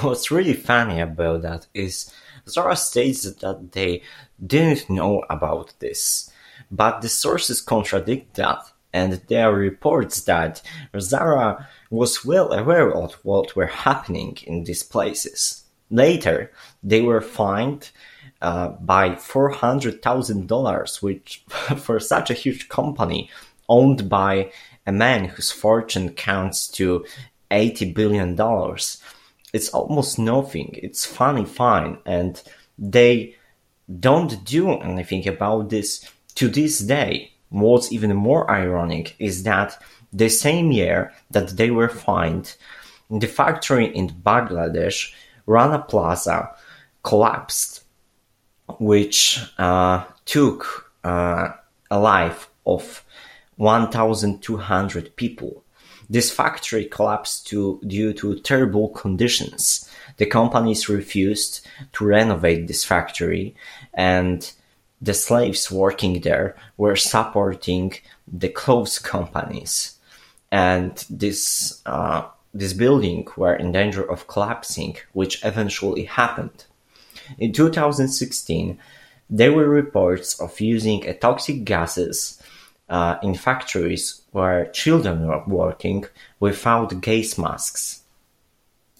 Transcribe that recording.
what's really funny about that is Zara states that they didn't know about this, but the sources contradict that, and there are reports that Zara was well aware of what were happening in these places. Later, they were fined uh, by $400,000, which for such a huge company owned by a man whose fortune counts to $80 billion, it's almost nothing. It's funny fine. And they don't do anything about this to this day. What's even more ironic is that the same year that they were fined, the factory in Bangladesh, Rana Plaza, collapsed, which uh, took uh, a life of 1,200 people. This factory collapsed to, due to terrible conditions. The companies refused to renovate this factory, and the slaves working there were supporting the clothes companies. And this uh, this building were in danger of collapsing, which eventually happened. In 2016, there were reports of using toxic gases Uh, in factories where children were working without gas masks.